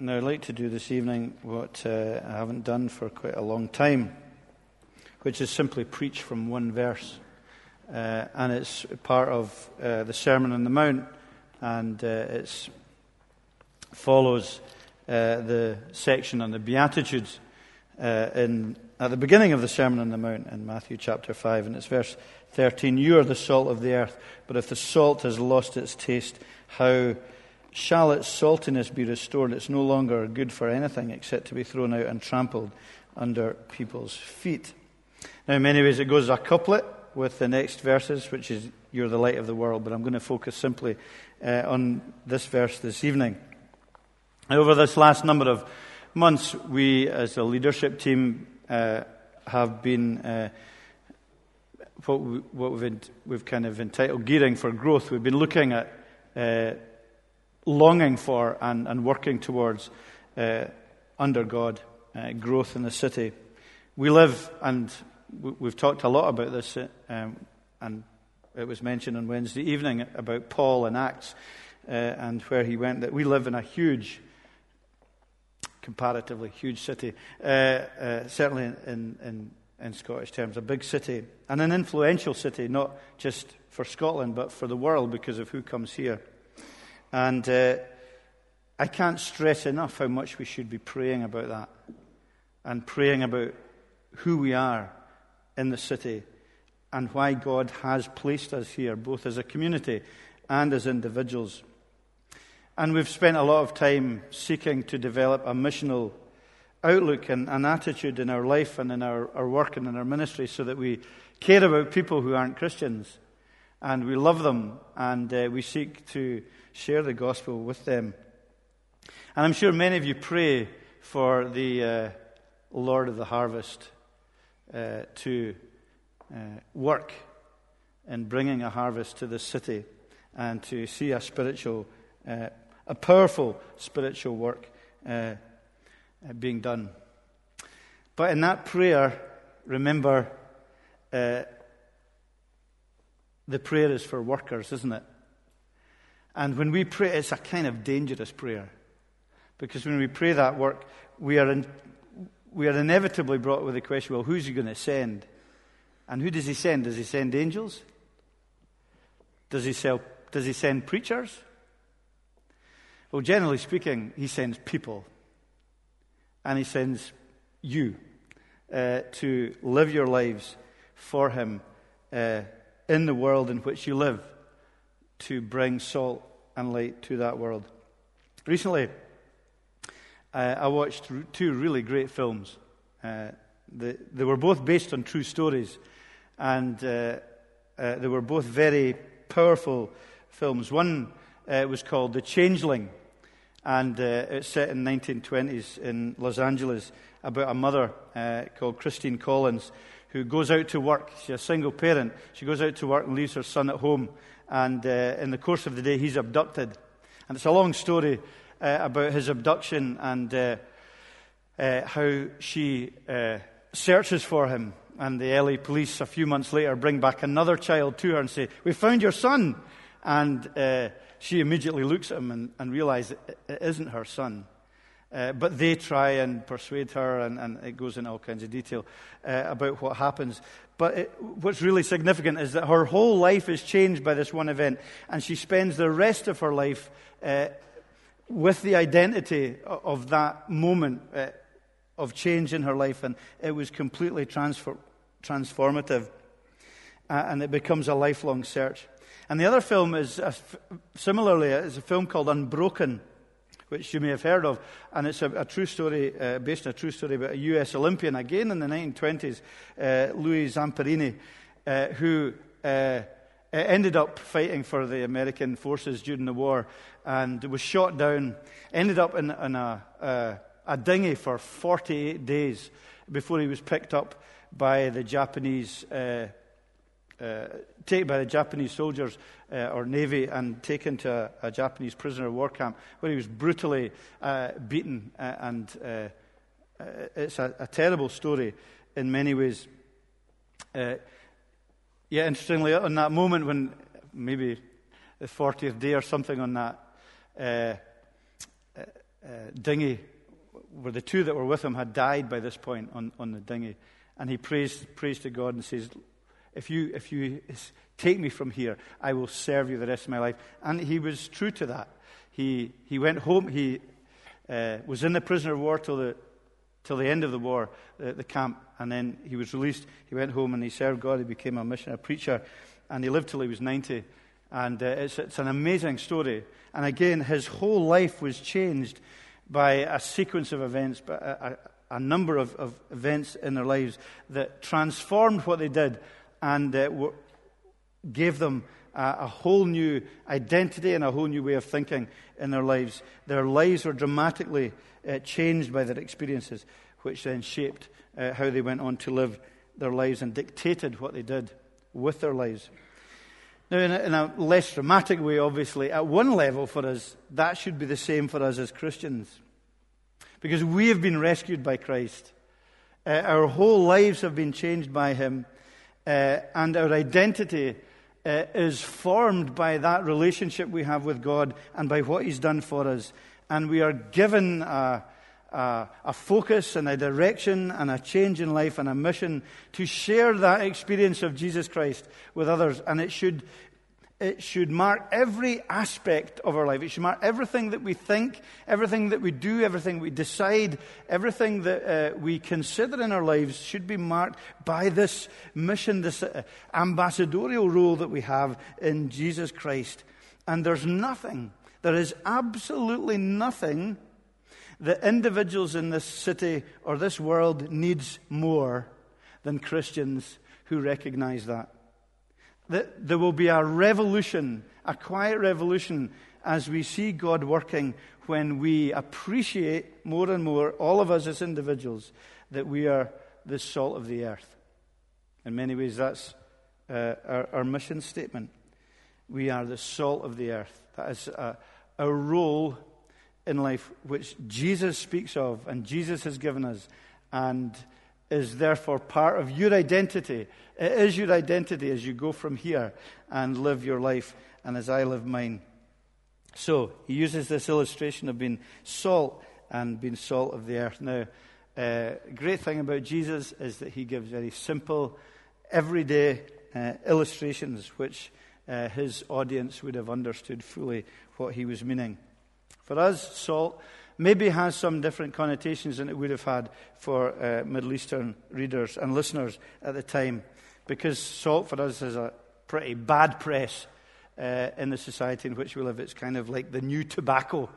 Now, I'd like to do this evening what uh, I haven't done for quite a long time, which is simply preach from one verse. Uh, and it's part of uh, the Sermon on the Mount, and uh, it follows uh, the section on the Beatitudes uh, in, at the beginning of the Sermon on the Mount in Matthew chapter 5, and it's verse 13 You are the salt of the earth, but if the salt has lost its taste, how Shall its saltiness be restored? It's no longer good for anything except to be thrown out and trampled under people's feet. Now, in many ways, it goes a couplet with the next verses, which is You're the light of the world, but I'm going to focus simply uh, on this verse this evening. Over this last number of months, we as a leadership team uh, have been uh, what, we, we've, kind of entitled Gearing for Growth. We've been looking at uh, longing for and, and working towards uh, under God uh, growth in the city. We live, and we've talked a lot about this, uh, um, and it was mentioned on Wednesday evening about Paul and Acts uh, and where he went, that we live in a huge, comparatively huge city, uh, uh, certainly in, in, in Scottish terms, a big city, and an influential city, not just for Scotland, but for the world because of who comes here. And uh, I can't stress enough how much we should be praying about that and praying about who we are in the city and why God has placed us here, both as a community and as individuals. And we've spent a lot of time seeking to develop a missional outlook and an attitude in our life and in our, our work and in our ministry so that we care about people who aren't Christians and we love them and uh, we seek to share the gospel with them. And I'm sure many of you pray for the uh, Lord of the harvest uh, to uh, work in bringing a harvest to the city and to see a spiritual, uh, a powerful spiritual work uh, uh, being done. But in that prayer, remember, the prayer is for workers, isn't it? And when we pray, it's a kind of dangerous prayer. Because when we pray that work, we are, in, we are inevitably brought with the question well, who's he going to send? And who does he send? Does he send angels? Does he, sell, does he send preachers? Well, generally speaking, he sends people. And he sends you uh, to live your lives for him uh, in the world in which you live, to bring salt and light to that world. Recently, uh, I watched two really great films. Uh, the, they were both based on true stories, and uh, uh they were both very powerful films. One uh, was called The Changeling, and uh, it's set in 1920s in Los Angeles about a mother called Christine Collins who goes out to work. She's a single parent. She goes out to work and leaves her son at home and uh, in the course of the day, he's abducted. And it's a long story uh, about his abduction and uh, uh how she uh, searches for him. And the LA police, a few months later, bring back another child to her and say, We found your son. And uh, she immediately looks at him and, and realizes it, it isn't her son. Uh, but they try and persuade her, and, and, it goes into all kinds of detail uh, about what happens. But it, what's really significant is that her whole life is changed by this one event, and she spends the rest of her life uh, with the identity of that moment uh, of change in her life, and it was completely transfer- transformative, uh, and it becomes a lifelong search. And the other film is similarly, is a film called Unbroken which you may have heard of. And it's a, a true story, uh, based on a true story about a U.S. Olympian, again in the 1920s, uh, Louis Zamperini, uh, who uh, ended up fighting for the American forces during the war and was shot down, ended up in, in a, a dinghy for 48 days before he was picked up by the Japanese uh, uh, taken by the Japanese soldiers uh, or navy and taken to a, a, Japanese prisoner war camp where he was brutally uh, beaten. Uh, and uh, uh, it's a, a, terrible story in many ways. yeah, interestingly, on that moment when maybe the 40th day or something on that, dinghy, where the two that were with him had died by this point on, on the dinghy. And he prays, prays to God and says, if you, if you take me from here, I will serve you the rest of my life. And he was true to that. He, he went home. He uh, was in the prisoner of war till the, till the end of the war, the, the camp. And then he was released. He went home and he served God. He became a missionary, a preacher. And he lived till he was 90. And uh, it's, it's an amazing story. And again, his whole life was changed by a sequence of events, a, a, a number of, of, events in their lives that transformed what they did and uh, gave them a, a, whole new identity and a whole new way of thinking in their lives. Their lives were dramatically uh, changed by their experiences, which then shaped uh, how they went on to live their lives and dictated what they did with their lives. Now, in a, in a less dramatic way, obviously, at one level for us, that should be the same for us as Christians. Because we have been rescued by Christ. Uh, our whole lives have been changed by Him. Uh, and our identity uh, is formed by that relationship we have with God and by what He's done for us. And we are given a, a, a, focus and a direction and a change in life and a mission to share that experience of Jesus Christ with others. And it should, it should mark every aspect of our life. It should mark everything that we think, everything that we do, everything we decide, everything that uh, we consider in our lives should be marked by this mission, this uh, ambassadorial role that we have in Jesus Christ. And there's nothing, there is absolutely nothing that individuals in this city or this world needs more than Christians who recognize that that there will be a revolution, a quiet revolution, as we see God working when we appreciate more and more, all of us as individuals, that we are the salt of the earth. In many ways, that's uh, our, our, mission statement. We are the salt of the earth. That is a, a role in life which Jesus speaks of and Jesus has given us. And is therefore part of your identity. It is your identity as you go from here and live your life, and as I live mine. So he uses this illustration of being salt and being salt of the earth. Now, uh, great thing about Jesus is that he gives very simple, everyday uh, illustrations which uh, his audience would have understood fully what he was meaning. For us, salt maybe has some different connotations than it would have had for uh, Middle Eastern readers and listeners at the time, because salt for us is a pretty bad press uh, in the society in which we live. It's kind of like the new tobacco.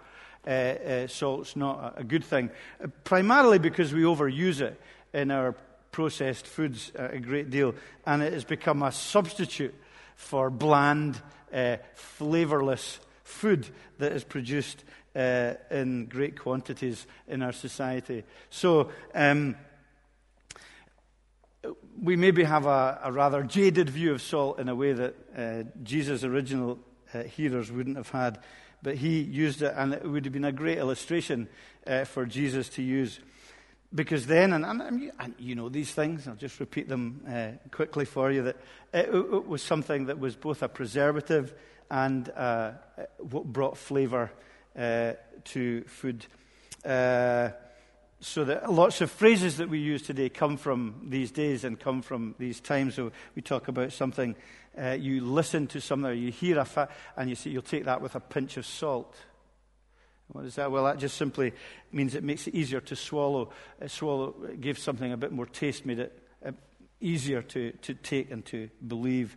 Uh, uh salt's not a, good thing, uh, primarily because we overuse it in our processed foods a great deal, and it has become a substitute for bland, uh, flavorless food that is produced uh, in great quantities in our society. So, um, we maybe have a, a, rather jaded view of salt in a way that uh, Jesus' original uh, hearers wouldn't have had. But he used it, and it would have been a great illustration uh, for Jesus to use. Because then, and, and, and, you know these things, I'll just repeat them uh, quickly for you, that it, it, was something that was both a preservative and uh, what brought flavour uh, to food. Uh, so that lots of phrases that we use today come from these days and come from these times. So we talk about something, uh, you listen to something, or you hear a fact, and you say you'll take that with a pinch of salt. What is that? Well, that just simply means it makes it easier to swallow. Uh, swallow gives something a bit more taste, made it uh, easier to, to take and to believe.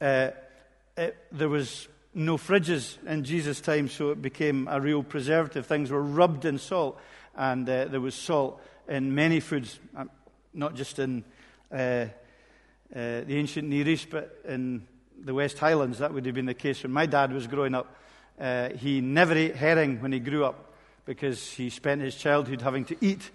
Uh, it, there was no fridges in Jesus' time, so it became a real preservative. Things were rubbed in salt, and uh, there was salt in many foods, uh, not just in uh, uh, the ancient Near East, but in the West Highlands. That would have been the case when my dad was growing up. Uh, he never ate herring when he grew up because he spent his childhood having to eat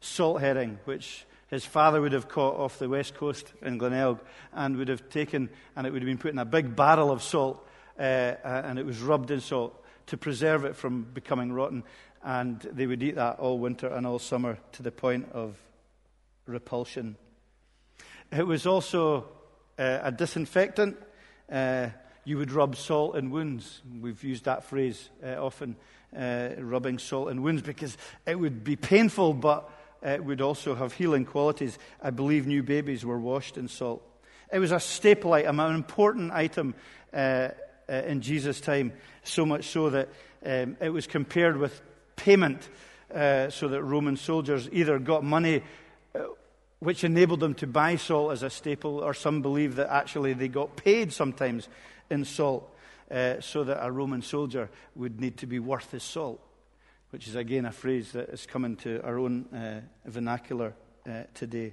salt herring, which his father would have caught off the west coast in Glenelg and would have taken, and it would have been put in a big barrel of salt uh, uh, and it was rubbed in salt to preserve it from becoming rotten. And they would eat that all winter and all summer to the point of repulsion. It was also uh, a disinfectant. Uh, you would rub salt in wounds. We've used that phrase uh, often uh, rubbing salt in wounds because it would be painful, but it would also have healing qualities. I believe new babies were washed in salt. It was a staple item, an important item uh, in Jesus' time, so much so that um, it was compared with payment, uh, so that Roman soldiers either got money uh, which enabled them to buy salt as a staple, or some believe that actually they got paid sometimes in salt, uh, so that a Roman soldier would need to be worth his salt, which is again a phrase that is coming to our own uh, vernacular uh, today.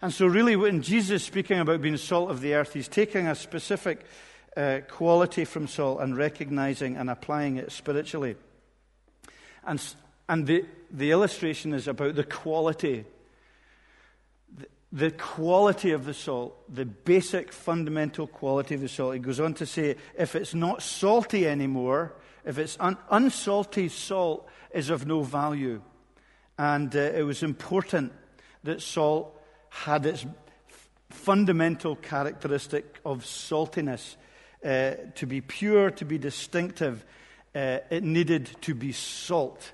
And so, really, when Jesus is speaking about being salt of the earth, he's taking a specific uh, quality from salt and recognizing and applying it spiritually. And, and the, the illustration is about the quality the quality of the salt, the basic fundamental quality of the salt. He goes on to say if it's not salty anymore, if it's un- unsalty salt is of no value. And uh, it was important that salt had its fundamental characteristic of saltiness. Uh, to be pure, to be distinctive, uh, it needed to be salt.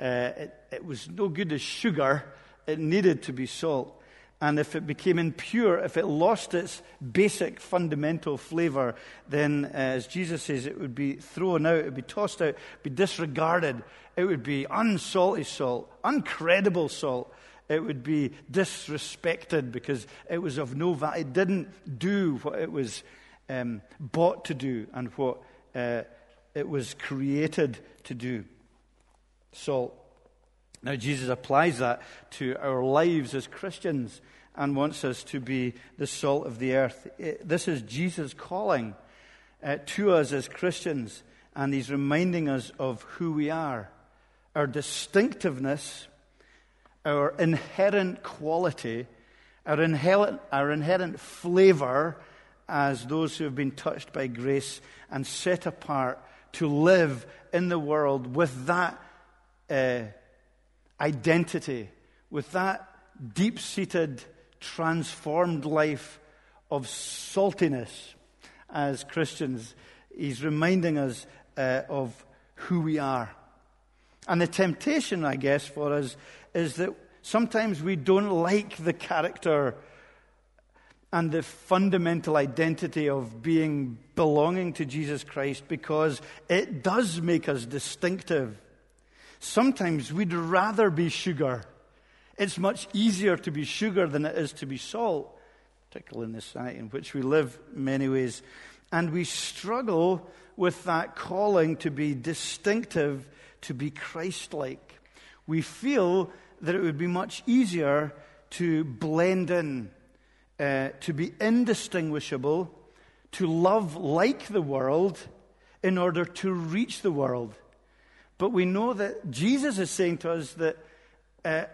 Uh, it, it was no good as sugar, it needed to be salt. And if it became impure, if it lost its basic fundamental flavor, then, uh, as Jesus says, it would be thrown out, it would be tossed out, be disregarded. It would be unsalty salt, uncredible salt. It would be disrespected because it was of no value. It didn't do what it was um, bought to do and what uh, it was created to do. Salt. Now, Jesus applies that to our lives as Christians and wants us to be the salt of the earth. This is Jesus calling uh, to us as Christians, and he's reminding us of who we are, our distinctiveness, our inherent quality, our inherent, our inherent flavor as those who have been touched by grace and set apart to live in the world with that uh, identity, with that deep seated transformed life of saltiness as Christians. He's reminding us uh, of who we are. And the temptation, I guess, for us is that sometimes we don't like the character and the fundamental identity of being belonging to Jesus Christ because it does make us distinctive. Sometimes we'd rather be sugar it's much easier to be sugar than it is to be salt, particularly in this society in which we live in many ways. And we struggle with that calling to be distinctive, to be Christ like. We feel that it would be much easier to blend in, uh, to be indistinguishable, to love like the world in order to reach the world. But we know that Jesus is saying to us that uh,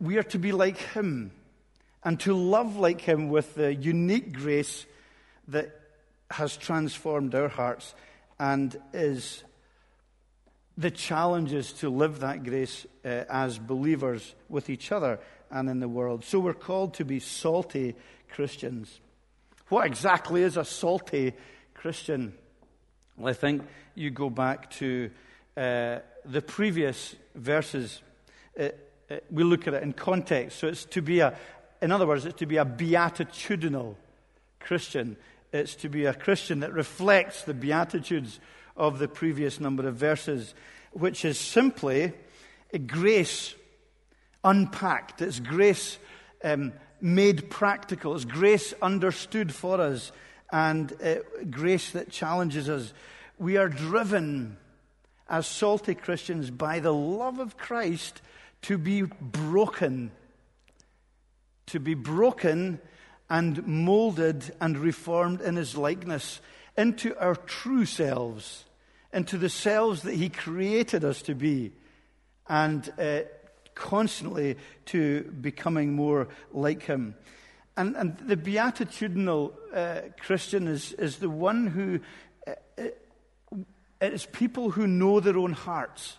we are to be like Him and to love like Him with the unique grace that has transformed our hearts and is the challenge is to live that grace uh, as believers with each other and in the world. So we're called to be salty Christians. What exactly is a salty Christian? Well, I think you go back to uh, the previous verses. Uh, uh, we look at it in context. So it's to be a, in other words, it's to be a beatitudinal Christian. It's to be a Christian that reflects the beatitudes of the previous number of verses, which is simply a grace unpacked. It's grace um, made practical. It's grace understood for us and uh, grace that challenges us. We are driven as salty Christians by the love of Christ to be broken, to be broken and molded and reformed in his likeness into our true selves, into the selves that he created us to be, and uh, constantly to becoming more like him. And, and the beatitudinal uh, Christian is, is the one who, uh, it is people who know their own hearts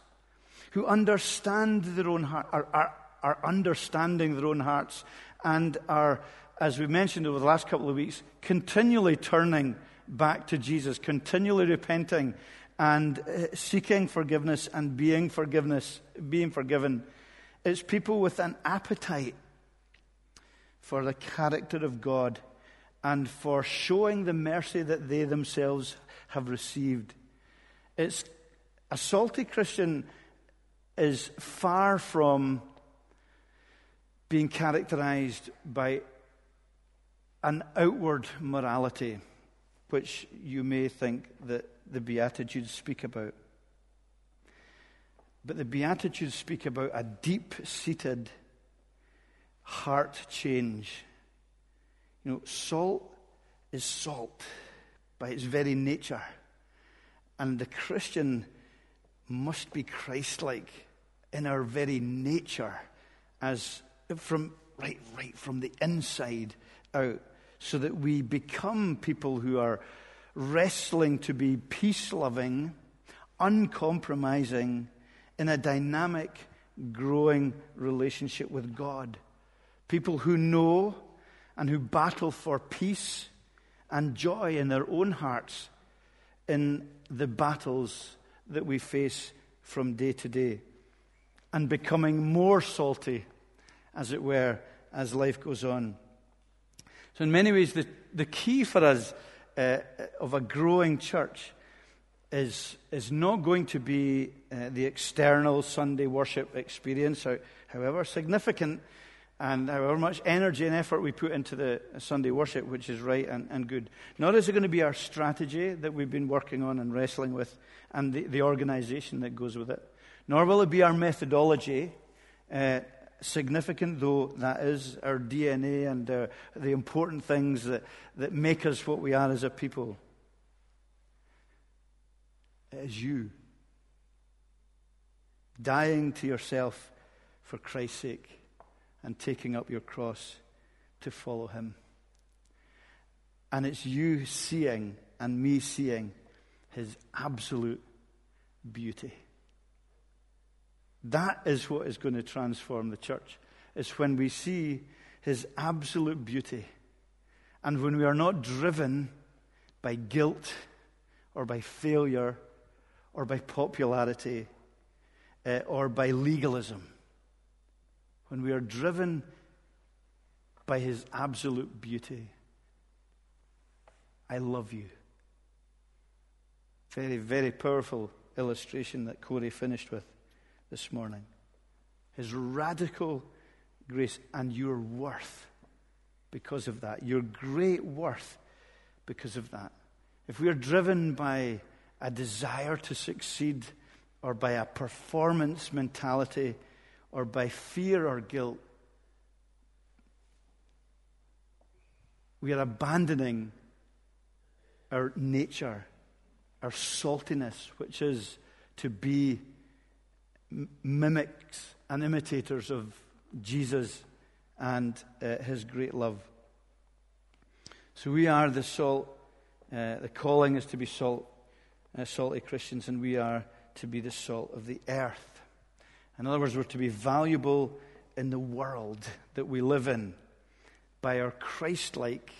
who understand their own heart, are, are, are understanding their own hearts and are, as we mentioned over the last couple of weeks, continually turning back to Jesus, continually repenting and uh, seeking forgiveness and being forgiveness, being forgiven. It's people with an appetite for the character of God and for showing the mercy that they themselves have received. It's a salty Christian is far from being characterized by an outward morality, which you may think that the Beatitudes speak about. But the Beatitudes speak about a deep seated heart change. You know, salt is salt by its very nature. And the Christian must be Christ like in our very nature, as from right, right from the inside out, so that we become people who are wrestling to be peace loving, uncompromising, in a dynamic, growing relationship with God. People who know and who battle for peace and joy in their own hearts in the battles that we face from day to day. And becoming more salty, as it were, as life goes on. So, in many ways, the, the key for us uh, of a growing church is, is not going to be uh, the external Sunday worship experience, however significant and however much energy and effort we put into the Sunday worship, which is right and, and good. Nor is it going to be our strategy that we've been working on and wrestling with and the, the organization that goes with it. Nor will it be our methodology. Uh, significant though that is, our DNA and uh, the important things that, that make us what we are as a people, it is you dying to yourself for Christ's sake and taking up your cross to follow Him. And it's you seeing and me seeing His absolute beauty. That is what is going to transform the church. It's when we see his absolute beauty and when we are not driven by guilt or by failure or by popularity uh, or by legalism. When we are driven by his absolute beauty. I love you. Very, very powerful illustration that Corey finished with this morning. His radical grace and your worth because of that. Your great worth because of that. If we are driven by a desire to succeed or by a performance mentality or by fear or guilt, we are abandoning our nature, our saltiness, which is to be mimics and imitators of Jesus and uh, his great love. So we are the salt. Uh, the calling is to be salt, uh, salty Christians, and we are to be the salt of the earth. In other words, we're to be valuable in the world that we live in by our Christ like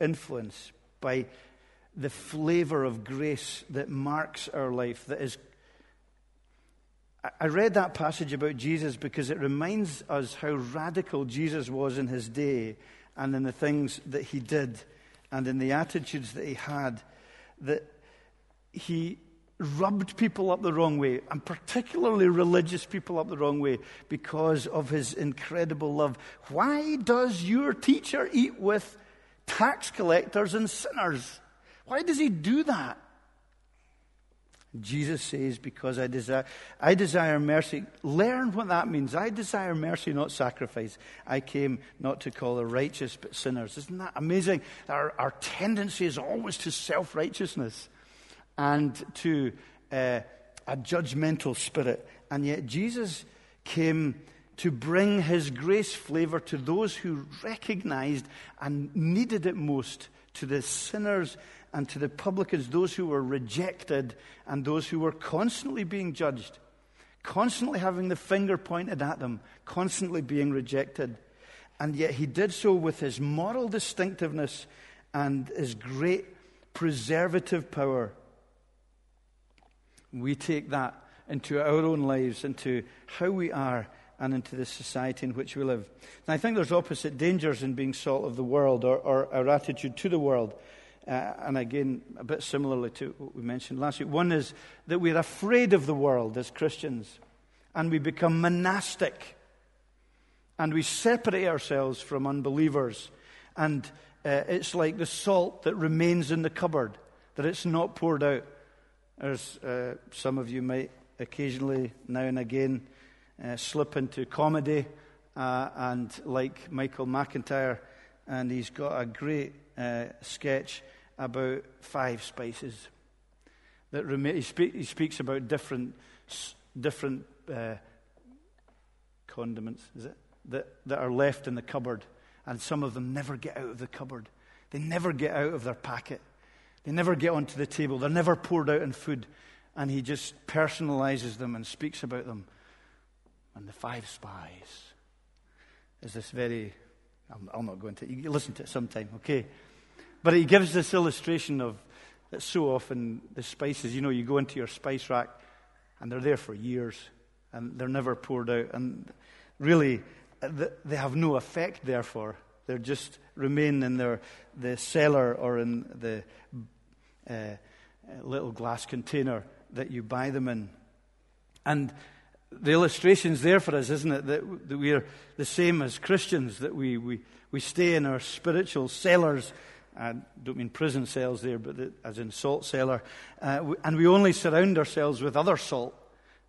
influence, by the flavor of grace that marks our life, that is I read that passage about Jesus because it reminds us how radical Jesus was in his day and in the things that he did and in the attitudes that he had. That he rubbed people up the wrong way, and particularly religious people up the wrong way, because of his incredible love. Why does your teacher eat with tax collectors and sinners? Why does he do that? Jesus says, Because I desire, I desire mercy. Learn what that means. I desire mercy, not sacrifice. I came not to call the righteous, but sinners. Isn't that amazing? Our, our tendency is always to self righteousness and to uh, a judgmental spirit. And yet, Jesus came to bring his grace flavor to those who recognized and needed it most, to the sinners and to the publicans, those who were rejected and those who were constantly being judged, constantly having the finger pointed at them, constantly being rejected. And yet he did so with his moral distinctiveness and his great preservative power. We take that into our own lives, into how we are, and into the society in which we live. And I think there's opposite dangers in being salt of the world or, or our attitude to the world. Uh, and again, a bit similarly to what we mentioned last week. One is that we're afraid of the world as Christians, and we become monastic, and we separate ourselves from unbelievers. And uh, it's like the salt that remains in the cupboard, that it's not poured out. As uh, some of you might occasionally, now and again, uh, slip into comedy, uh, and like Michael McIntyre, and he's got a great uh, sketch about five spices. That rem- he, speak, he, speaks about different, different uh, condiments, is it? That, that are left in the cupboard, and some of them never get out of the cupboard. They never get out of their packet. They never get onto the table. They're never poured out in food. And he just personalizes them and speaks about them. And the five spice is this very, I'm, I'm not going to, you listen to it sometime, okay? But he gives this illustration of that so often the spices, you know, you go into your spice rack and they're there for years and they're never poured out. And really, uh, they have no effect, therefore. They just remain in their, the cellar or in the uh, little glass container that you buy them in. And the illustration's there for us, isn't it? That, that we're the same as Christians, that we, we, we stay in our spiritual cellars. I don't mean prison cells there, but the, as in salt cellar. Uh, and we only surround ourselves with other salt.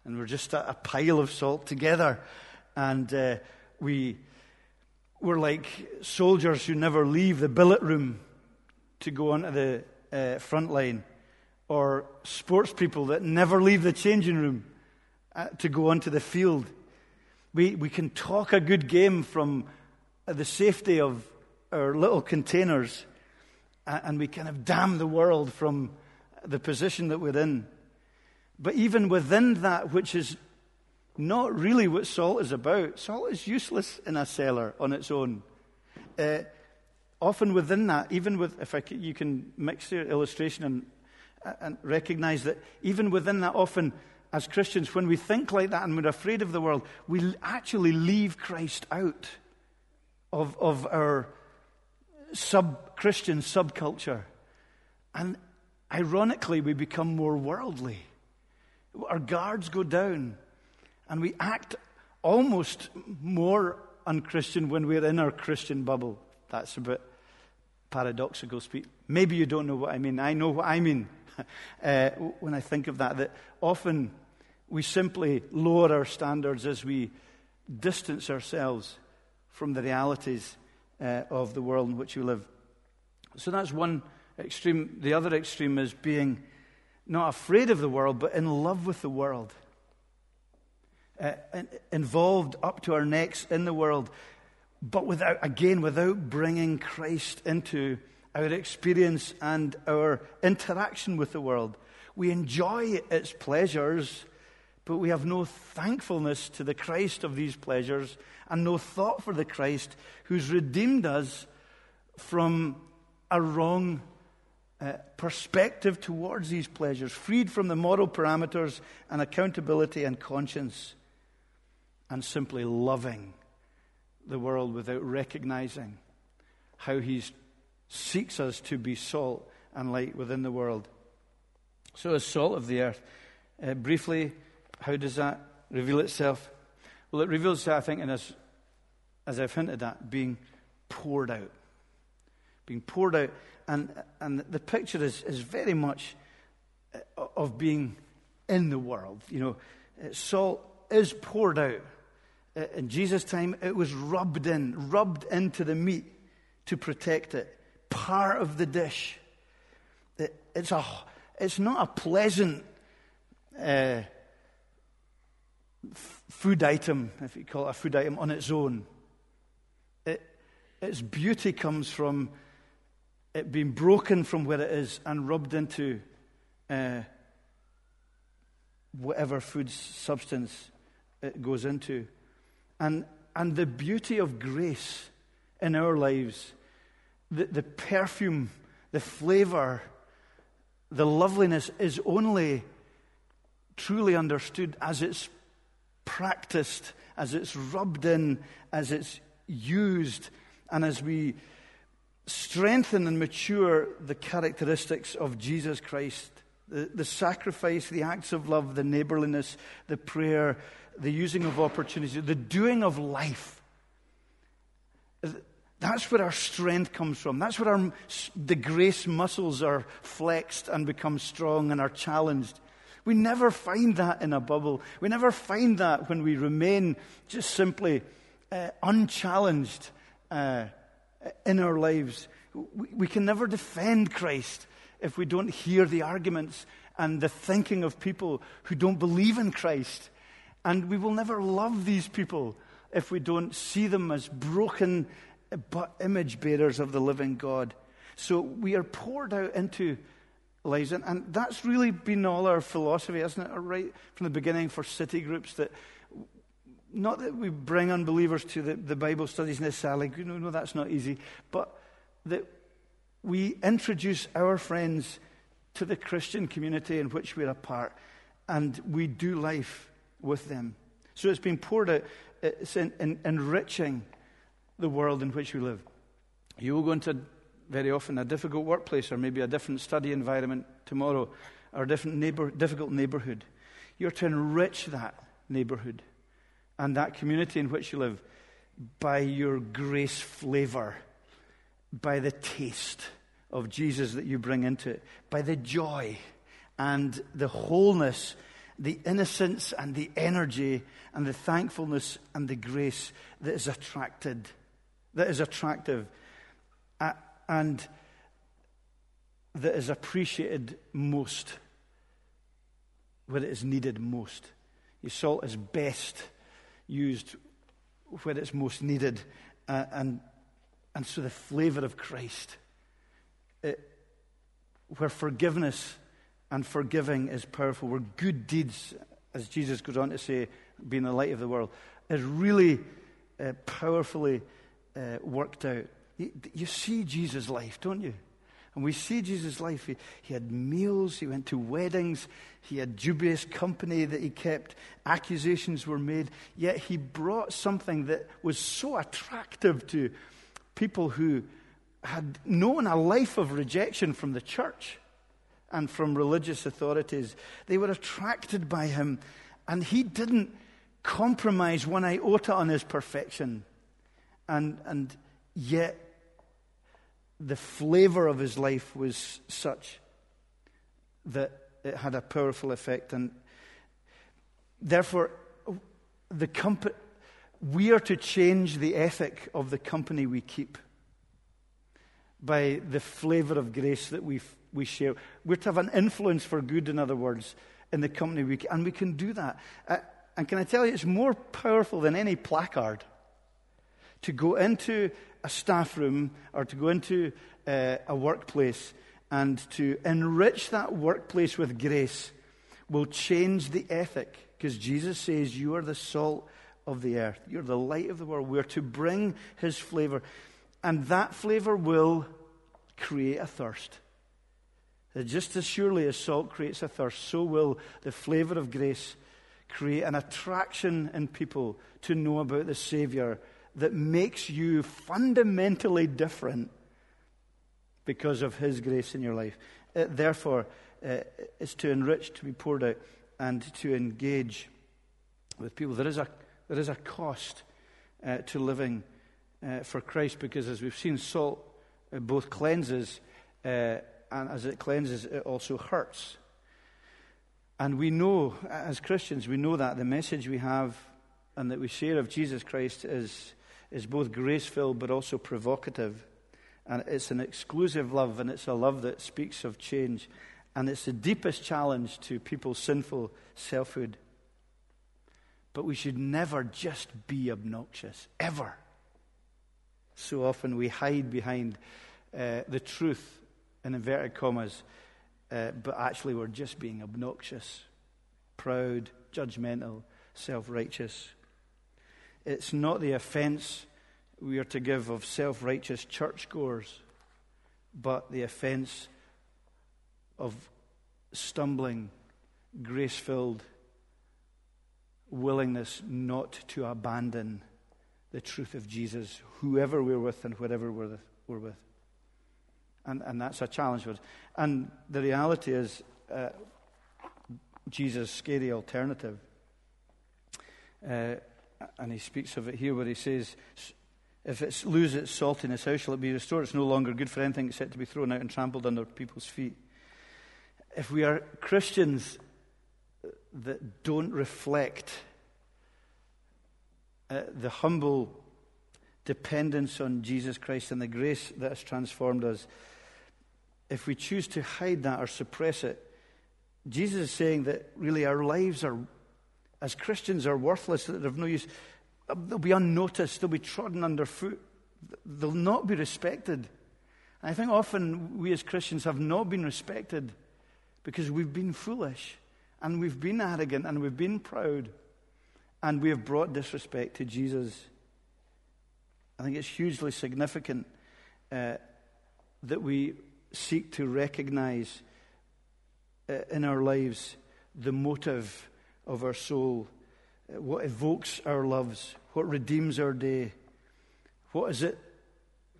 And we're just a, a pile of salt together. And uh, we, we're like soldiers who never leave the billet room to go onto the uh, front line, or sports people that never leave the changing room uh, to go onto the field. We, we can talk a good game from the safety of our little containers, uh, and we kind of damn the world from the position that we're in. But even within that, which is not really what salt is about, salt is useless in a cellar on its own. Uh, often within that, even with, if I, you can mix your illustration and, and recognize that even within that, often as Christians, when we think like that and we're afraid of the world, we actually leave Christ out of, of our sub Christian subculture. And ironically, we become more worldly. Our guards go down, and we act almost more unchristian when we're in our Christian bubble. That's a bit paradoxical speak. Maybe you don't know what I mean. I know what I mean uh, when I think of that, that often we simply lower our standards as we distance ourselves from the realities uh, of the world in which we live. So that's one extreme. The other extreme is being not afraid of the world, but in love with the world. Uh, involved up to our necks in the world, but without, again, without bringing Christ into our experience and our interaction with the world. We enjoy its pleasures, but we have no thankfulness to the Christ of these pleasures and no thought for the Christ who's redeemed us from a wrong uh, perspective towards these pleasures, freed from the moral parameters and accountability and conscience, and simply loving the world without recognizing how he seeks us to be salt and light within the world. So, as salt of the earth, uh, briefly, how does that reveal itself? Well, it reveals itself, I think, in as, as I've hinted at, being poured out. Being poured out. And, and the picture is, is very much uh, of being in the world. You know, uh, salt is poured out in Jesus' time, it was rubbed in, rubbed into the meat to protect it. Part of the dish. It, it's, a, it's not a pleasant uh, food item, if you call it a food item, on its own. It, its beauty comes from it being broken from where it is and rubbed into uh, whatever food substance it goes into. And, and the beauty of grace in our lives, the, the perfume, the flavor, the loveliness is only truly understood, as it's practiced, as it's rubbed in, as it's used, and as we strengthen and mature the characteristics of Jesus Christ. The, the sacrifice, the acts of love, the neighborliness, the prayer, the using of opportunities, the doing of life. That's where our strength comes from. That's where our, the grace muscles are flexed and become strong and are challenged. We never find that in a bubble. We never find that when we remain just simply uh, unchallenged uh, in our lives. We, we can never defend Christ if we don't hear the arguments and the thinking of people who don't believe in Christ. And we will never love these people if we don't see them as broken but image bearers of the living God. So we are poured out into lives. And, and that's really been all our philosophy, isn't it? Right from the beginning for city groups that not that we bring unbelievers to the, the Bible studies necessarily, know, no, that's not easy, but that we introduce our friends to the Christian community in which we're a part, and we do life with them. So it's been poured out, it's in, in, enriching the world in which we live. You will go into very often a difficult workplace or maybe a different study environment tomorrow or a different neighbor, difficult neighborhood. You're to enrich that neighborhood and that community in which you live by your grace flavor, by the taste of Jesus that you bring into it, by the joy and the wholeness, the innocence and the energy and the thankfulness and the grace that is attracted, that is attractive, uh, and that is appreciated most where it is needed most. Your salt is best used where it's most needed, uh, and, and so the flavor of Christ it, where forgiveness and forgiving is powerful, where good deeds, as Jesus goes on to say, being the light of the world, is really uh, powerfully uh, worked out. You, you, see Jesus' life, don't you? And we see Jesus' life. He, he had meals, he went to weddings, he had dubious company that he kept, accusations were made, yet he brought something that was so attractive to people who had known a life of rejection from the church and from religious authorities. They were attracted by him, and he didn't compromise one iota on his perfection. And, and yet, the flavor of his life was such that it had a powerful effect. And therefore, the comp- we are to change the ethic of the company we keep by the flavor of grace that we we share. We're to have an influence for good, in other words, in the company we and we can do that. Uh, and can I tell you, it's more powerful than any placard to go into a staff room or to go into uh, a workplace and to enrich that workplace with grace will change the ethic because Jesus says, You are the salt of the earth, you're the light of the world. We're to bring his flavor. And that flavor will create a thirst. That just as surely as salt creates a thirst, so will the flavor of grace create an attraction in people to know about the Savior that makes you fundamentally different because of His grace in your life. Uh, therefore, uh, it's to enrich, to be poured out, and to engage with people. There is a, there is a cost uh, to living uh, for Christ because, as we've seen, salt uh, both cleanses and as it cleanses, it also hurts. And we know, as Christians, we know that the message we have and that we share of Jesus Christ is, is both grace filled but also provocative. And it's an exclusive love, and it's a love that speaks of change. And it's the deepest challenge to people's sinful selfhood. But we should never just be obnoxious, ever. So often we hide behind uh, the truth in inverted commas, uh, but actually we're just being obnoxious, proud, judgmental, self righteous. It's not the offense we are to give of self righteous churchgoers, but the offense of stumbling grace filled willingness not to abandon the truth of Jesus, whoever we're with and whatever we're, we're with. And, and that's a challenge for us. And the reality is, uh, Jesus' scary alternative. Uh, and he speaks of it here where he says, If it loses its saltiness, how shall it be restored? It's no longer good for anything except to be thrown out and trampled under people's feet. If we are Christians that don't reflect uh, the humble dependence on Jesus Christ and the grace that has transformed us, if we choose to hide that or suppress it, Jesus is saying that really our lives are, as Christians, are worthless, that they're of no use. They'll be unnoticed, they'll be trodden underfoot, they'll not be respected. I think often we as Christians have not been respected because we've been foolish and we've been arrogant and we've been proud and we have brought disrespect to Jesus. I think it's hugely significant uh, that we seek to recognize uh, in our lives the motive of our soul, uh, what evokes our loves, what redeems our day, what is it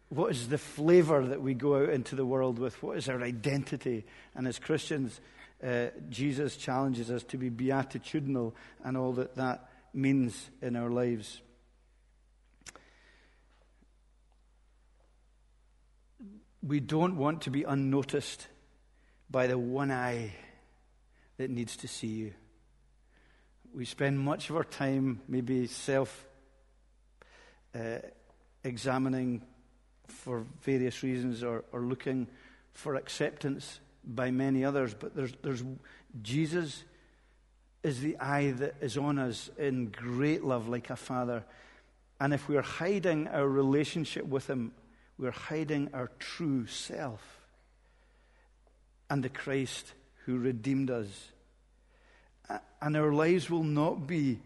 what is the flavor that we go out into the world with? What is our identity? And as Christians, uh, Jesus challenges us to be beatitudinal and all that that means in our lives. We don't want to be unnoticed by the one eye that needs to see you. We spend much of our time maybe self uh, examining for various reasons or, or looking for acceptance by many others. But there's, there's Jesus is the eye that is on us in great love, like a father. And if we're hiding our relationship with Him, we're hiding our true self and the Christ who redeemed us. And our lives will not be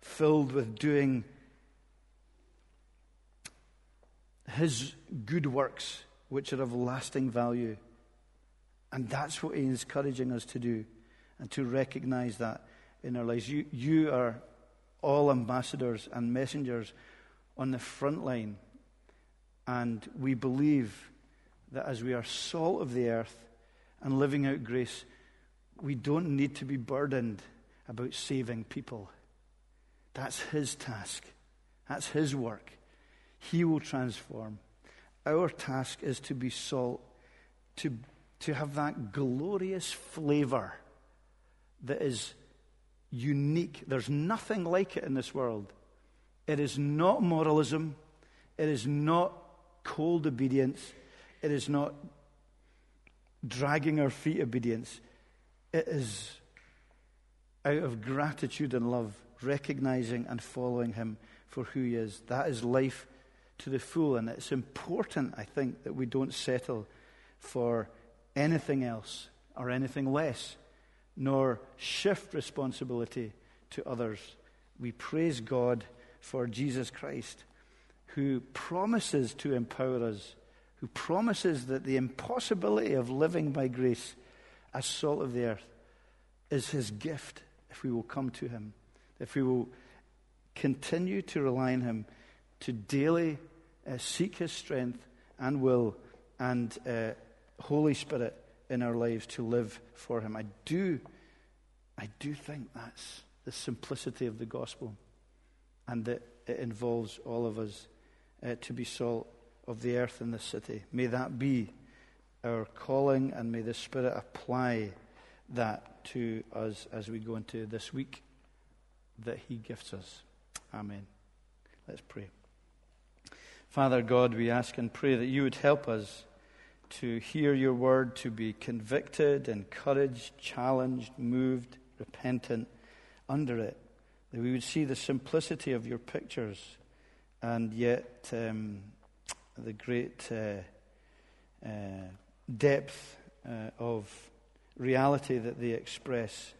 filled with doing his good works, which are of lasting value. And that's what he is encouraging us to do and to recognize that in our lives. You, you are all ambassadors and messengers on the front line. And we believe that as we are salt of the earth and living out grace, we don't need to be burdened about saving people. That's his task, that's his work. He will transform. Our task is to be salt, to, to have that glorious flavor that is unique. There's nothing like it in this world. It is not moralism, it is not cold obedience, it is not dragging our feet obedience. It is out of gratitude and love, recognizing and following Him for who He is. That is life to the full. And it's important, I think, that we don't settle for anything else or anything less, nor shift responsibility to others. We praise God for Jesus Christ, who promises to empower us, who promises that the impossibility of living by grace as salt of the earth is his gift if we will come to him, if we will continue to rely on him to daily uh, seek His strength and will and uh, Holy Spirit in our lives to live for Him. I do, I do think that's the simplicity of the gospel, and that it involves all of us uh, to be salt of the earth in this city. May that be our calling, and may the Spirit apply that to us as we go into this week that He gifts us. Amen. Let's pray. Father God, we ask and pray that you would help us to hear your word, to be convicted, encouraged, challenged, moved, repentant under it. That we would see the simplicity of your pictures and yet um, the great uh, uh, depth uh, of reality that they express,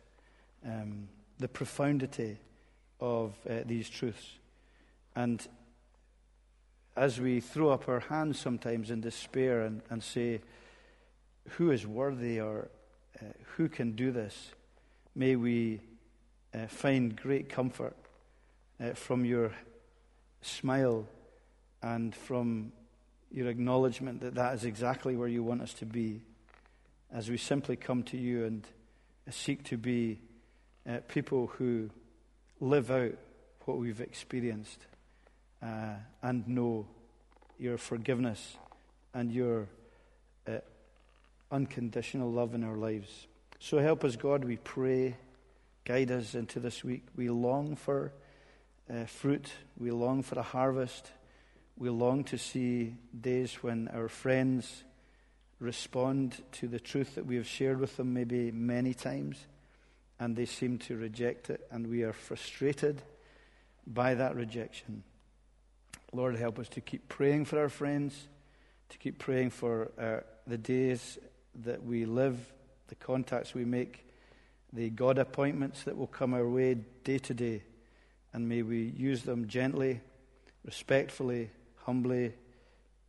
um, the profundity of uh, these truths. And as we throw up our hands sometimes in despair and, and say, Who is worthy or uh, who can do this? May we uh, find great comfort from your smile and from your acknowledgement that that is exactly where you want us to be as we simply come to you and seek to be uh, people who live out what we've experienced uh, and know your forgiveness and your uh, unconditional love in our lives. So help us, God, we pray. Guide us into this week. We long for uh, fruit, we long for a harvest. We long to see days when our friends respond to the truth that we have shared with them, maybe many times, and they seem to reject it, and we are frustrated by that rejection. Lord, help us to keep praying for our friends, to keep praying for uh, the days that we live, the contacts we make, the God appointments that will come our way day to day. And may we use them gently, respectfully, humbly,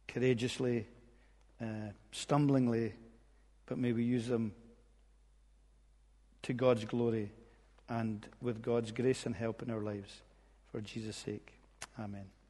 courageously, uh, stumblingly, but may we use them to God's glory and with God's grace and help in our lives. For Jesus' sake. Amen.